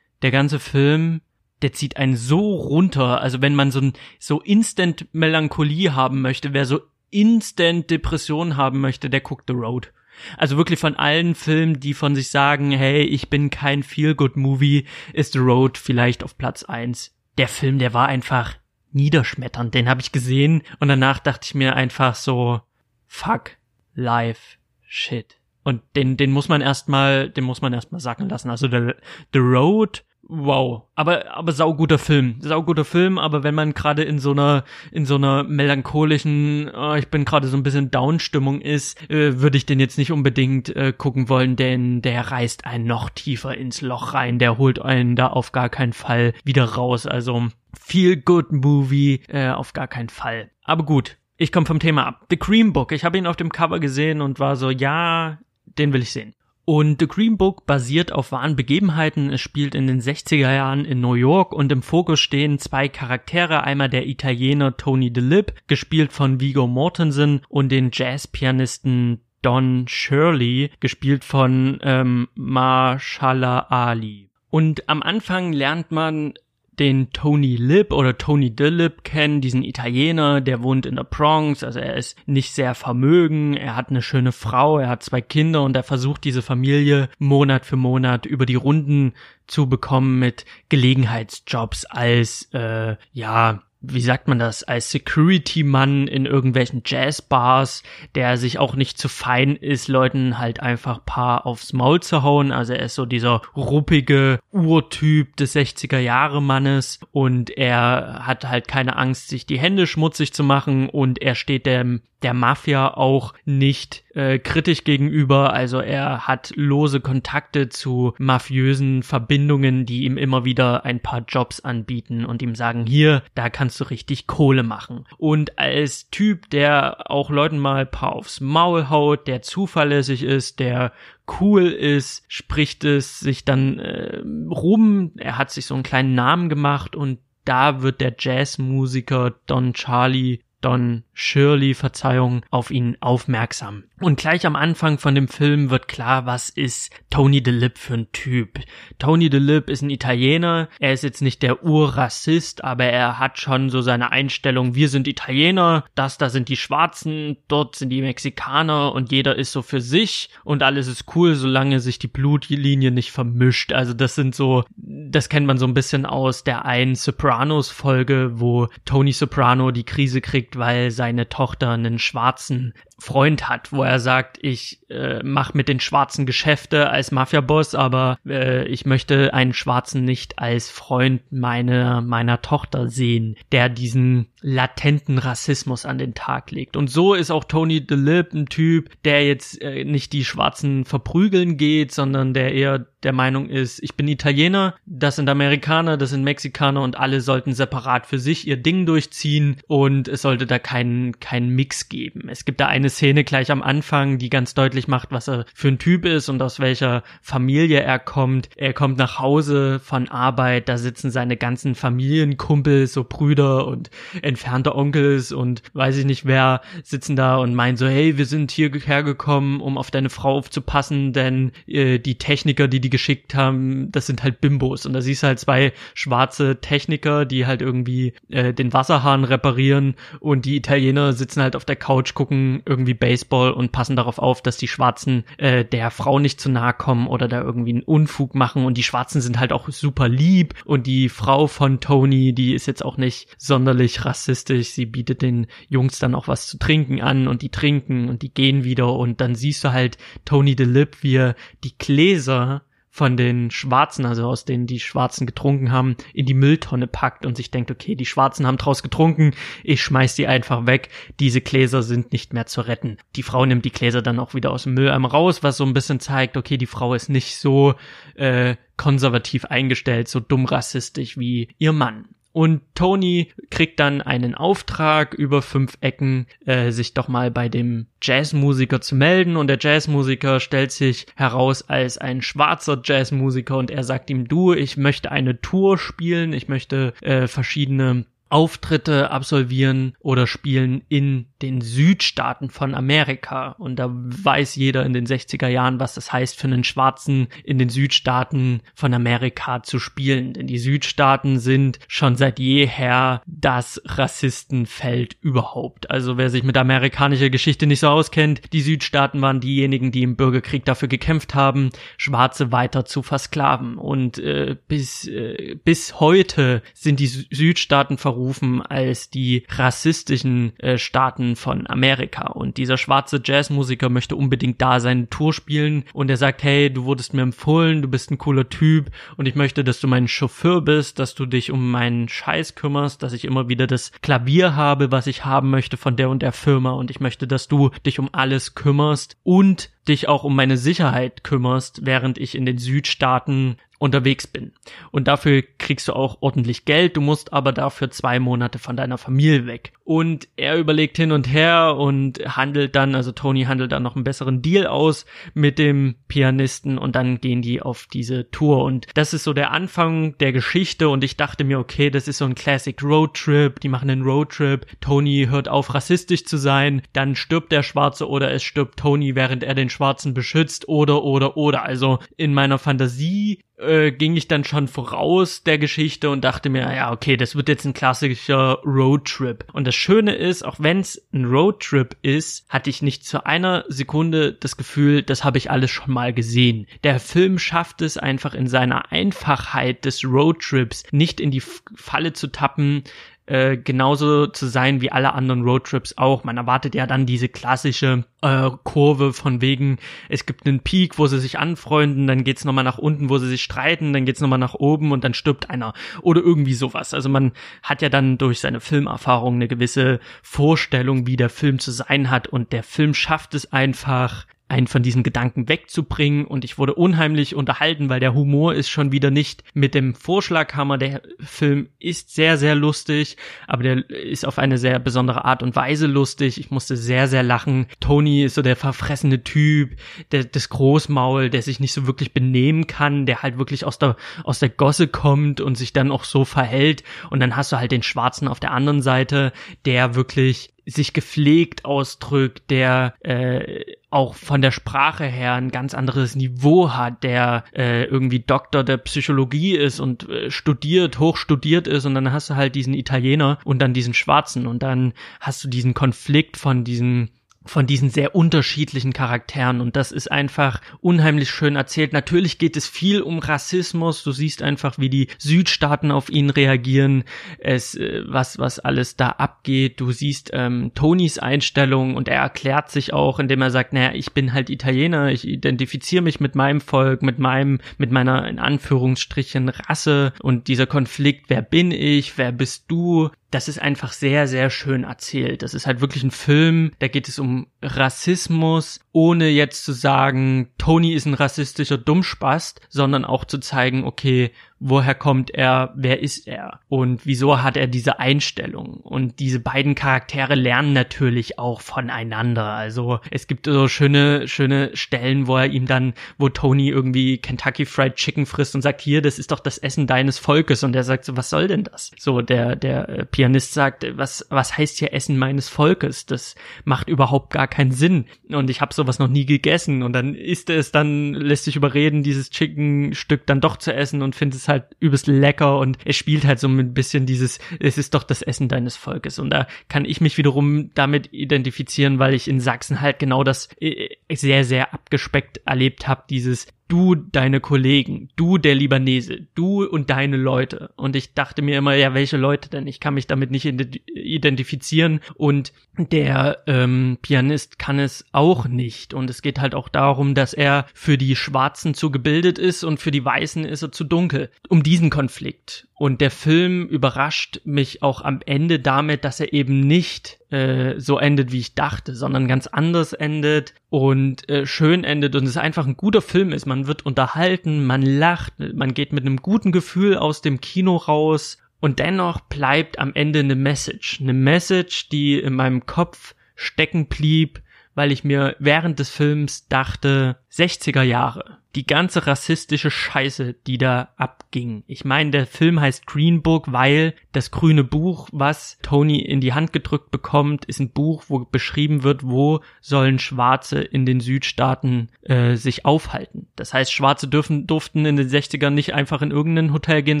A: der ganze Film der zieht einen so runter. Also wenn man so ein so Instant Melancholie haben möchte, wer so Instant Depression haben möchte, der guckt The Road. Also wirklich von allen Filmen, die von sich sagen, hey, ich bin kein Feel-Good-Movie, ist The Road vielleicht auf Platz eins. Der Film, der war einfach niederschmetternd. Den habe ich gesehen und danach dachte ich mir einfach so, fuck, life, shit. Und den, den muss man erstmal, den muss man erstmal sacken lassen. Also The, The Road wow. Aber, aber sauguter Film. Sauguter Film, aber wenn man gerade in so einer, in so einer melancholischen, oh, ich bin gerade so ein bisschen Down-Stimmung ist, äh, würde ich den jetzt nicht unbedingt äh, gucken wollen, denn der reißt einen noch tiefer ins Loch rein. Der holt einen da auf gar keinen Fall wieder raus. Also, feel good Movie, äh, auf gar keinen Fall. Aber gut. Ich komme vom Thema ab. The Cream Book. Ich habe ihn auf dem Cover gesehen und war so, ja, den will ich sehen. Und The Green Book basiert auf wahren Begebenheiten. Es spielt in den 60er Jahren in New York und im Fokus stehen zwei Charaktere. Einmal der Italiener Tony DeLip, gespielt von Vigo Mortensen und den Jazzpianisten Don Shirley, gespielt von ähm, Marshala Ali. Und am Anfang lernt man den Tony Lip oder Tony DeLip kennen, diesen Italiener, der wohnt in der Bronx, also er ist nicht sehr vermögen, er hat eine schöne Frau, er hat zwei Kinder und er versucht diese Familie Monat für Monat über die Runden zu bekommen mit Gelegenheitsjobs als äh, ja wie sagt man das, als Security-Mann in irgendwelchen Jazzbars, der sich auch nicht zu fein ist, Leuten halt einfach paar aufs Maul zu hauen. Also er ist so dieser ruppige Urtyp des 60er-Jahre-Mannes und er hat halt keine Angst, sich die Hände schmutzig zu machen und er steht dem der Mafia auch nicht äh, kritisch gegenüber. Also er hat lose Kontakte zu mafiösen Verbindungen, die ihm immer wieder ein paar Jobs anbieten und ihm sagen, hier, da kannst du richtig Kohle machen. Und als Typ, der auch Leuten mal paar aufs Maul haut, der zuverlässig ist, der cool ist, spricht es sich dann äh, rum. Er hat sich so einen kleinen Namen gemacht und da wird der Jazzmusiker Don Charlie Don Shirley, Verzeihung, auf ihn aufmerksam. Und gleich am Anfang von dem Film wird klar, was ist Tony DeLip für ein Typ. Tony DeLip ist ein Italiener, er ist jetzt nicht der Urrassist, aber er hat schon so seine Einstellung, wir sind Italiener, das da sind die Schwarzen, dort sind die Mexikaner und jeder ist so für sich und alles ist cool, solange sich die Blutlinie nicht vermischt. Also das sind so, das kennt man so ein bisschen aus der einen Sopranos Folge, wo Tony Soprano die Krise kriegt, weil seine Tochter einen schwarzen Freund hat, wo er sagt, ich äh, mache mit den Schwarzen Geschäfte als Mafiaboss, aber äh, ich möchte einen Schwarzen nicht als Freund meiner meiner Tochter sehen, der diesen latenten Rassismus an den Tag legt. Und so ist auch Tony DeLip ein Typ, der jetzt äh, nicht die Schwarzen verprügeln geht, sondern der eher der Meinung ist, ich bin Italiener, das sind Amerikaner, das sind Mexikaner und alle sollten separat für sich ihr Ding durchziehen und es sollte da keinen keinen Mix geben. Es gibt da eine Szene gleich am Anfang, die ganz deutlich macht, was er für ein Typ ist und aus welcher Familie er kommt. Er kommt nach Hause von Arbeit, da sitzen seine ganzen Familienkumpels, so Brüder und entfernte Onkels und weiß ich nicht wer, sitzen da und meinen so, hey, wir sind hierher gekommen, um auf deine Frau aufzupassen, denn äh, die Techniker, die die geschickt haben, das sind halt Bimbos. Und da siehst du halt zwei schwarze Techniker, die halt irgendwie äh, den Wasserhahn reparieren und die Italiener sitzen halt auf der Couch, gucken irgendwie Baseball und passen darauf auf, dass die Schwarzen äh, der Frau nicht zu nahe kommen oder da irgendwie einen Unfug machen. Und die Schwarzen sind halt auch super lieb. Und die Frau von Tony, die ist jetzt auch nicht sonderlich rassistisch, sie bietet den Jungs dann auch was zu trinken an und die trinken und die gehen wieder. Und dann siehst du halt Tony DeLip, wie er die Gläser von den Schwarzen, also aus denen die Schwarzen getrunken haben, in die Mülltonne packt und sich denkt, okay, die Schwarzen haben draus getrunken, ich schmeiß die einfach weg, diese Gläser sind nicht mehr zu retten. Die Frau nimmt die Gläser dann auch wieder aus dem Mülleimer raus, was so ein bisschen zeigt, okay, die Frau ist nicht so äh, konservativ eingestellt, so dumm rassistisch wie ihr Mann. Und Tony kriegt dann einen Auftrag über fünf Ecken, äh, sich doch mal bei dem Jazzmusiker zu melden. Und der Jazzmusiker stellt sich heraus als ein schwarzer Jazzmusiker und er sagt ihm, du, ich möchte eine Tour spielen, ich möchte äh, verschiedene Auftritte absolvieren oder spielen in den Südstaaten von Amerika. Und da weiß jeder in den 60er Jahren, was das heißt für einen Schwarzen in den Südstaaten von Amerika zu spielen. Denn die Südstaaten sind schon seit jeher das Rassistenfeld überhaupt. Also wer sich mit amerikanischer Geschichte nicht so auskennt, die Südstaaten waren diejenigen, die im Bürgerkrieg dafür gekämpft haben, Schwarze weiter zu versklaven. Und äh, bis, äh, bis heute sind die Südstaaten verrufen als die rassistischen äh, Staaten von Amerika. Und dieser schwarze Jazzmusiker möchte unbedingt da seine Tour spielen. Und er sagt, hey, du wurdest mir empfohlen, du bist ein cooler Typ. Und ich möchte, dass du mein Chauffeur bist, dass du dich um meinen Scheiß kümmerst, dass ich immer wieder das Klavier habe, was ich haben möchte von der und der Firma. Und ich möchte, dass du dich um alles kümmerst. Und dich auch um meine Sicherheit kümmerst, während ich in den Südstaaten unterwegs bin. Und dafür kriegst du auch ordentlich Geld, du musst aber dafür zwei Monate von deiner Familie weg. Und er überlegt hin und her und handelt dann, also Tony handelt dann noch einen besseren Deal aus mit dem Pianisten und dann gehen die auf diese Tour. Und das ist so der Anfang der Geschichte und ich dachte mir, okay, das ist so ein Classic Roadtrip, die machen einen Roadtrip, Tony hört auf rassistisch zu sein, dann stirbt der Schwarze oder es stirbt Tony, während er den Schwarzen beschützt oder oder oder. Also in meiner Fantasie äh, ging ich dann schon voraus der Geschichte und dachte mir, ja, okay, das wird jetzt ein klassischer Roadtrip. Und das Schöne ist, auch wenn es ein Roadtrip ist, hatte ich nicht zu einer Sekunde das Gefühl, das habe ich alles schon mal gesehen. Der Film schafft es einfach in seiner Einfachheit des Roadtrips nicht in die Falle zu tappen, äh, genauso zu sein wie alle anderen Roadtrips auch. Man erwartet ja dann diese klassische äh, Kurve von wegen, es gibt einen Peak, wo sie sich anfreunden, dann geht's nochmal nach unten, wo sie sich streiten, dann geht's nochmal nach oben und dann stirbt einer oder irgendwie sowas. Also man hat ja dann durch seine Filmerfahrung eine gewisse Vorstellung, wie der Film zu sein hat und der Film schafft es einfach, einen von diesen Gedanken wegzubringen und ich wurde unheimlich unterhalten, weil der Humor ist schon wieder nicht mit dem Vorschlaghammer. Der Film ist sehr, sehr lustig, aber der ist auf eine sehr besondere Art und Weise lustig. Ich musste sehr, sehr lachen. Tony ist so der verfressene Typ, der, das Großmaul, der sich nicht so wirklich benehmen kann, der halt wirklich aus der, aus der Gosse kommt und sich dann auch so verhält und dann hast du halt den Schwarzen auf der anderen Seite, der wirklich sich gepflegt ausdrückt, der äh, auch von der Sprache her ein ganz anderes Niveau hat, der äh, irgendwie Doktor der Psychologie ist und äh, studiert, hoch studiert ist und dann hast du halt diesen Italiener und dann diesen Schwarzen und dann hast du diesen Konflikt von diesen von diesen sehr unterschiedlichen Charakteren und das ist einfach unheimlich schön erzählt. Natürlich geht es viel um Rassismus. Du siehst einfach, wie die Südstaaten auf ihn reagieren, es äh, was was alles da abgeht. Du siehst ähm, Tonys Einstellung und er erklärt sich auch, indem er sagt, naja, ich bin halt Italiener, ich identifiziere mich mit meinem Volk, mit meinem mit meiner in Anführungsstrichen Rasse und dieser Konflikt, wer bin ich, wer bist du, das ist einfach sehr, sehr schön erzählt. Das ist halt wirklich ein Film, da geht es um Rassismus, ohne jetzt zu sagen, Tony ist ein rassistischer Dummspast, sondern auch zu zeigen, okay, woher kommt er, wer ist er und wieso hat er diese Einstellung. Und diese beiden Charaktere lernen natürlich auch voneinander. Also es gibt so schöne, schöne Stellen, wo er ihm dann, wo Tony irgendwie Kentucky Fried Chicken frisst und sagt, hier, das ist doch das Essen deines Volkes. Und er sagt so, was soll denn das? So, der, der äh, Pianist sagt, was, was heißt hier Essen meines Volkes? Das macht überhaupt gar keinen Sinn. Und ich habe sowas noch nie gegessen. Und dann isst er es dann, lässt sich überreden, dieses Chicken-Stück dann doch zu essen und findet es halt übelst lecker und es spielt halt so ein bisschen dieses, es ist doch das Essen deines Volkes. Und da kann ich mich wiederum damit identifizieren, weil ich in Sachsen halt genau das äh, sehr, sehr abgespeckt erlebt habe, dieses du, deine Kollegen, du, der Libanese, du und deine Leute. Und ich dachte mir immer, ja, welche Leute denn? Ich kann mich damit nicht identifizieren und der ähm, Pianist kann es auch nicht. Und es geht halt auch darum, dass er für die Schwarzen zu gebildet ist und für die Weißen ist er zu dunkel. Um diesen Konflikt. Und der Film überrascht mich auch am Ende damit, dass er eben nicht äh, so endet, wie ich dachte, sondern ganz anders endet und äh, schön endet und es einfach ein guter Film ist. Man wird unterhalten, man lacht, man geht mit einem guten Gefühl aus dem Kino raus und dennoch bleibt am Ende eine Message. Eine Message, die in meinem Kopf stecken blieb, weil ich mir während des Films dachte, 60er Jahre die ganze rassistische Scheiße, die da abging. Ich meine, der Film heißt Green Book, weil das grüne Buch, was Tony in die Hand gedrückt bekommt, ist ein Buch, wo beschrieben wird, wo sollen Schwarze in den Südstaaten äh, sich aufhalten. Das heißt, Schwarze dürfen, durften in den 60ern nicht einfach in irgendein Hotel gehen,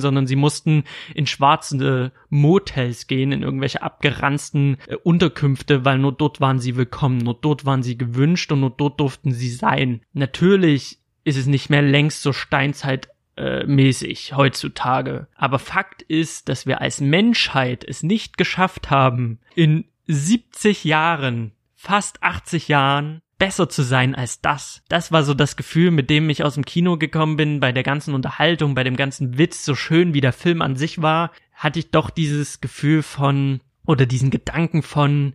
A: sondern sie mussten in schwarze Motels gehen, in irgendwelche abgeranzten äh, Unterkünfte, weil nur dort waren sie willkommen, nur dort waren sie gewünscht und nur dort durften sie sein. Natürlich ist es nicht mehr längst so Steinzeit äh, heutzutage. Aber Fakt ist, dass wir als Menschheit es nicht geschafft haben, in 70 Jahren, fast 80 Jahren, besser zu sein als das. Das war so das Gefühl, mit dem ich aus dem Kino gekommen bin, bei der ganzen Unterhaltung, bei dem ganzen Witz, so schön wie der Film an sich war, hatte ich doch dieses Gefühl von, oder diesen Gedanken von,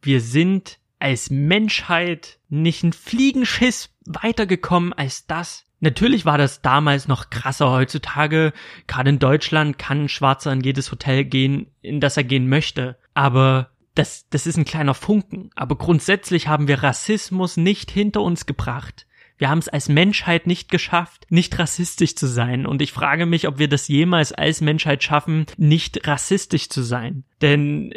A: wir sind als Menschheit nicht ein Fliegenschiss weitergekommen als das. Natürlich war das damals noch krasser. Heutzutage, gerade in Deutschland, kann ein Schwarzer in jedes Hotel gehen, in das er gehen möchte. Aber das, das ist ein kleiner Funken. Aber grundsätzlich haben wir Rassismus nicht hinter uns gebracht. Wir haben es als Menschheit nicht geschafft, nicht rassistisch zu sein. Und ich frage mich, ob wir das jemals als Menschheit schaffen, nicht rassistisch zu sein. Denn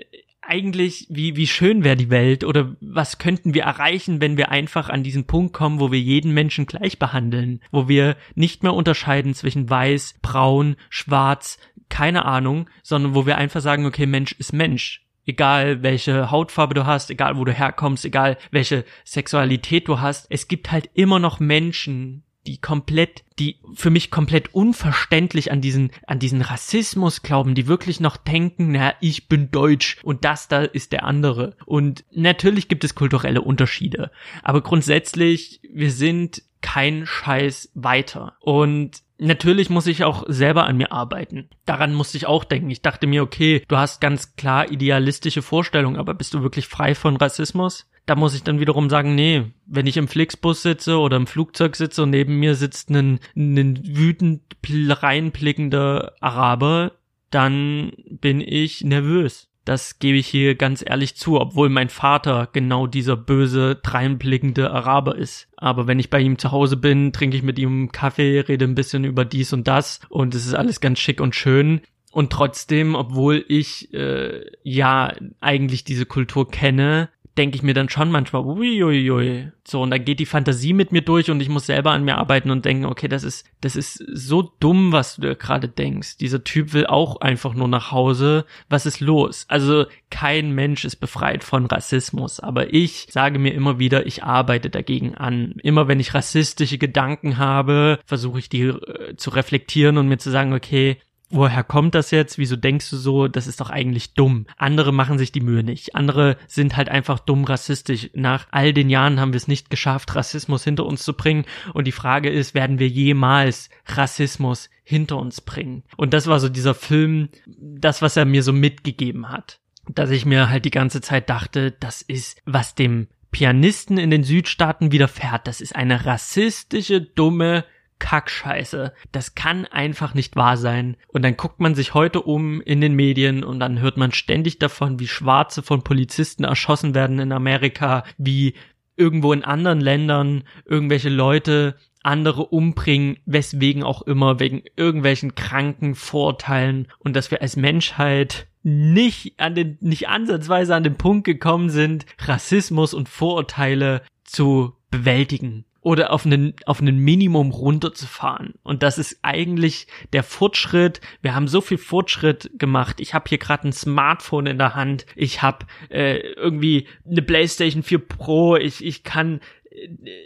A: eigentlich, wie, wie schön wäre die Welt oder was könnten wir erreichen, wenn wir einfach an diesen Punkt kommen, wo wir jeden Menschen gleich behandeln, wo wir nicht mehr unterscheiden zwischen weiß, braun, schwarz, keine Ahnung, sondern wo wir einfach sagen, okay, Mensch ist Mensch. Egal welche Hautfarbe du hast, egal wo du herkommst, egal welche Sexualität du hast, es gibt halt immer noch Menschen, die komplett, die für mich komplett unverständlich an diesen, an diesen Rassismus glauben, die wirklich noch denken, na, ich bin deutsch und das da ist der andere. Und natürlich gibt es kulturelle Unterschiede. Aber grundsätzlich, wir sind kein Scheiß weiter. Und natürlich muss ich auch selber an mir arbeiten. Daran musste ich auch denken. Ich dachte mir, okay, du hast ganz klar idealistische Vorstellungen, aber bist du wirklich frei von Rassismus? da muss ich dann wiederum sagen, nee, wenn ich im Flixbus sitze oder im Flugzeug sitze und neben mir sitzt ein, ein wütend reinblickender Araber, dann bin ich nervös. Das gebe ich hier ganz ehrlich zu, obwohl mein Vater genau dieser böse, dreinblickende Araber ist. Aber wenn ich bei ihm zu Hause bin, trinke ich mit ihm Kaffee, rede ein bisschen über dies und das und es ist alles ganz schick und schön. Und trotzdem, obwohl ich äh, ja eigentlich diese Kultur kenne, denke ich mir dann schon manchmal, uiuiui. So, und dann geht die Fantasie mit mir durch und ich muss selber an mir arbeiten und denken, okay, das ist, das ist so dumm, was du gerade denkst. Dieser Typ will auch einfach nur nach Hause. Was ist los? Also, kein Mensch ist befreit von Rassismus, aber ich sage mir immer wieder, ich arbeite dagegen an. Immer wenn ich rassistische Gedanken habe, versuche ich die äh, zu reflektieren und mir zu sagen, okay, woher kommt das jetzt? Wieso denkst du so? Das ist doch eigentlich dumm. Andere machen sich die Mühe nicht. Andere sind halt einfach dumm rassistisch. Nach all den Jahren haben wir es nicht geschafft, Rassismus hinter uns zu bringen. Und die Frage ist, werden wir jemals Rassismus hinter uns bringen? Und das war so dieser Film, das, was er mir so mitgegeben hat. Dass ich mir halt die ganze Zeit dachte, das ist, was dem Pianisten in den Südstaaten widerfährt. Das ist eine rassistische, dumme Kackscheiße. Das kann einfach nicht wahr sein. Und dann guckt man sich heute um in den Medien und dann hört man ständig davon, wie Schwarze von Polizisten erschossen werden in Amerika, wie irgendwo in anderen Ländern irgendwelche Leute andere umbringen, weswegen auch immer, wegen irgendwelchen kranken Vorteilen und dass wir als Menschheit nicht an den, nicht ansatzweise an den Punkt gekommen sind, Rassismus und Vorurteile zu bewältigen oder auf einen, auf einen Minimum runterzufahren. Und das ist eigentlich der Fortschritt. Wir haben so viel Fortschritt gemacht. Ich habe hier gerade ein Smartphone in der Hand. Ich habe äh, irgendwie eine PlayStation 4 Pro. Ich, ich kann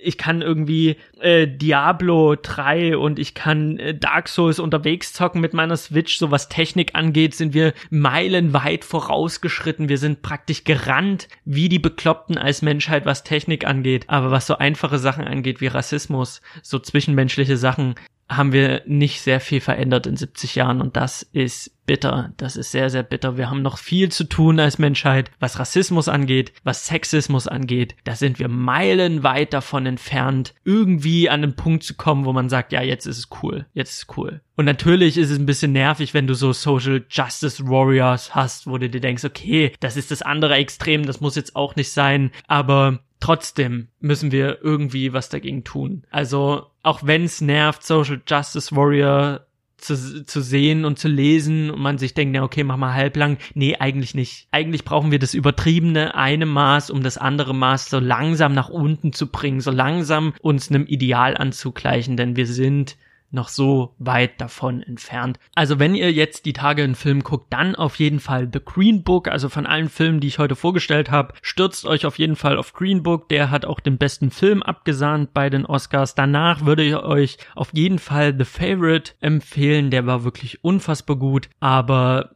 A: ich kann irgendwie äh, Diablo 3 und ich kann äh, Dark Souls unterwegs zocken mit meiner Switch. So was Technik angeht, sind wir meilenweit vorausgeschritten. Wir sind praktisch gerannt wie die Bekloppten als Menschheit, was Technik angeht. Aber was so einfache Sachen angeht wie Rassismus, so zwischenmenschliche Sachen, haben wir nicht sehr viel verändert in 70 Jahren und das ist bitter. Das ist sehr, sehr bitter. Wir haben noch viel zu tun als Menschheit, was Rassismus angeht, was Sexismus angeht. Da sind wir meilenweit davon entfernt, irgendwie an den Punkt zu kommen, wo man sagt, ja, jetzt ist es cool. Jetzt ist es cool. Und natürlich ist es ein bisschen nervig, wenn du so Social Justice Warriors hast, wo du dir denkst, okay, das ist das andere Extrem, das muss jetzt auch nicht sein. Aber trotzdem müssen wir irgendwie was dagegen tun. Also auch wenn es nervt, Social Justice Warrior zu, zu sehen und zu lesen und man sich denkt, ja, okay, mach mal halblang. Nee, eigentlich nicht. Eigentlich brauchen wir das übertriebene eine Maß, um das andere Maß so langsam nach unten zu bringen, so langsam uns einem Ideal anzugleichen, denn wir sind noch so weit davon entfernt. Also wenn ihr jetzt die Tage einen Film guckt, dann auf jeden Fall The Green Book. Also von allen Filmen, die ich heute vorgestellt habe, stürzt euch auf jeden Fall auf Green Book. Der hat auch den besten Film abgesahnt bei den Oscars. Danach würde ich euch auf jeden Fall The Favorite empfehlen. Der war wirklich unfassbar gut. Aber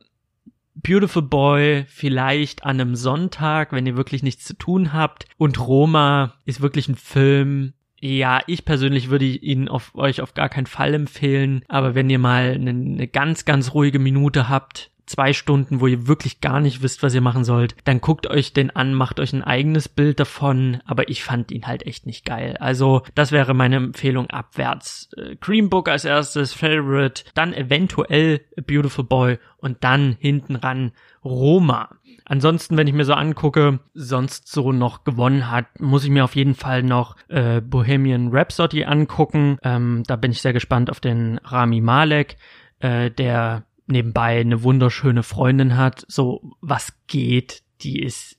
A: Beautiful Boy vielleicht an einem Sonntag, wenn ihr wirklich nichts zu tun habt. Und Roma ist wirklich ein Film, ja, ich persönlich würde ihn auf euch auf gar keinen Fall empfehlen, aber wenn ihr mal eine, eine ganz, ganz ruhige Minute habt, zwei Stunden, wo ihr wirklich gar nicht wisst, was ihr machen sollt, dann guckt euch den an, macht euch ein eigenes Bild davon, aber ich fand ihn halt echt nicht geil. Also das wäre meine Empfehlung abwärts. Äh, Green Book als erstes, Favorite, dann eventuell A Beautiful Boy und dann hinten ran Roma. Ansonsten, wenn ich mir so angucke, sonst so noch gewonnen hat, muss ich mir auf jeden Fall noch äh, Bohemian Rhapsody angucken. Ähm, da bin ich sehr gespannt auf den Rami Malek, äh, der nebenbei eine wunderschöne Freundin hat. So, was geht? Die ist,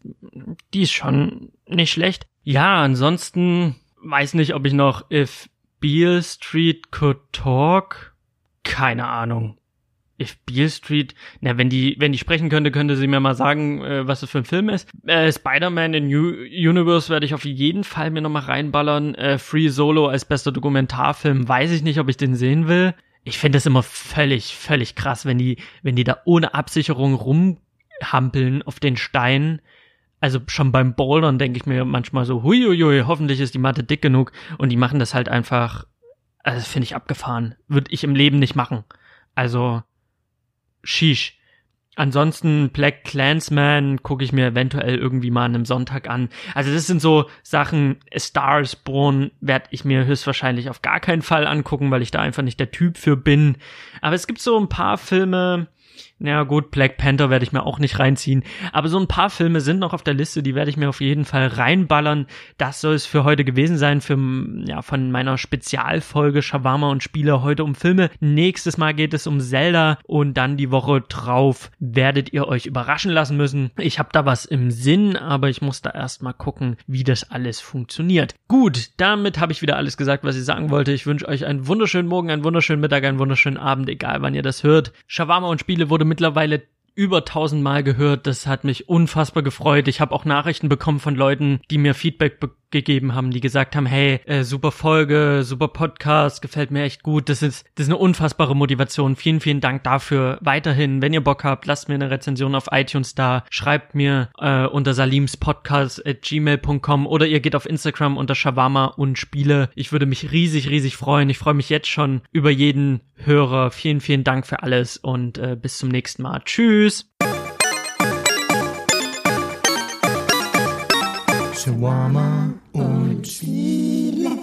A: die ist schon nicht schlecht. Ja, ansonsten weiß nicht, ob ich noch If Beale Street Could Talk. Keine Ahnung. If Beale Street, na, wenn die, wenn die sprechen könnte, könnte sie mir mal sagen, äh, was es für ein Film ist. Äh, Spider-Man in New Universe werde ich auf jeden Fall mir nochmal reinballern. Äh, Free Solo als bester Dokumentarfilm, weiß ich nicht, ob ich den sehen will. Ich finde das immer völlig, völlig krass, wenn die, wenn die da ohne Absicherung rumhampeln auf den Steinen. Also schon beim Bouldern denke ich mir manchmal so, huiuiui, hoffentlich ist die Matte dick genug. Und die machen das halt einfach, also finde ich abgefahren. Würde ich im Leben nicht machen. Also, Shish. Ansonsten Black Clansman gucke ich mir eventuell irgendwie mal an einem Sonntag an. Also das sind so Sachen, Stars Born werde ich mir höchstwahrscheinlich auf gar keinen Fall angucken, weil ich da einfach nicht der Typ für bin. Aber es gibt so ein paar Filme, ja gut, Black Panther werde ich mir auch nicht reinziehen. Aber so ein paar Filme sind noch auf der Liste, die werde ich mir auf jeden Fall reinballern. Das soll es für heute gewesen sein, für, ja, von meiner Spezialfolge Shawarma und Spiele heute um Filme. Nächstes Mal geht es um Zelda und dann die Woche drauf werdet ihr euch überraschen lassen müssen. Ich habe da was im Sinn, aber ich muss da erstmal gucken, wie das alles funktioniert. Gut, damit habe ich wieder alles gesagt, was ich sagen wollte. Ich wünsche euch einen wunderschönen Morgen, einen wunderschönen Mittag, einen wunderschönen Abend, egal wann ihr das hört. Shawarma und Spiele wurde mittlerweile über tausendmal gehört. Das hat mich unfassbar gefreut. Ich habe auch Nachrichten bekommen von Leuten, die mir Feedback gegeben haben, die gesagt haben, hey, äh, super Folge, super Podcast, gefällt mir echt gut. Das ist, das ist eine unfassbare Motivation. Vielen, vielen Dank dafür. Weiterhin, wenn ihr Bock habt, lasst mir eine Rezension auf iTunes da, schreibt mir äh, unter salimspodcast at gmail.com oder ihr geht auf Instagram unter Shawarma und Spiele. Ich würde mich riesig, riesig freuen. Ich freue mich jetzt schon über jeden Hörer. Vielen, vielen Dank für alles und äh, bis zum nächsten Mal. Tschüss. Shawarma und Chile.